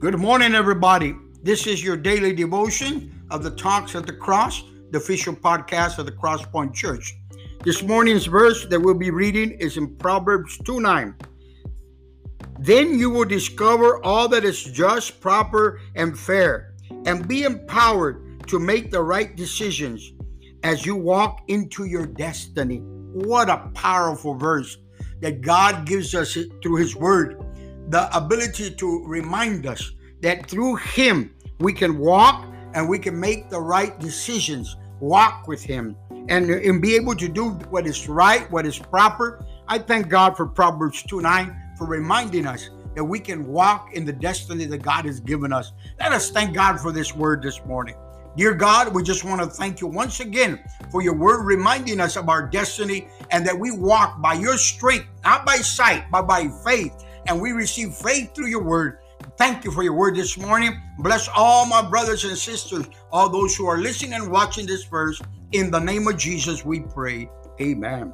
Good morning, everybody. This is your daily devotion of the Talks at the Cross, the official podcast of the Crosspoint Church. This morning's verse that we'll be reading is in Proverbs 2 9. Then you will discover all that is just, proper, and fair, and be empowered to make the right decisions as you walk into your destiny. What a powerful verse that God gives us through His Word the ability to remind us that through Him we can walk and we can make the right decisions, walk with Him, and, and be able to do what is right, what is proper. I thank God for Proverbs 2 9 for reminding us that we can walk in the destiny that God has given us. Let us thank God for this word this morning. Dear God, we just want to thank you once again for your word reminding us of our destiny and that we walk by your strength, not by sight, but by faith and we receive faith through your word. Thank you for your word this morning. Bless all my brothers and sisters, all those who are listening and watching this verse. In the name of Jesus, we pray. Amen.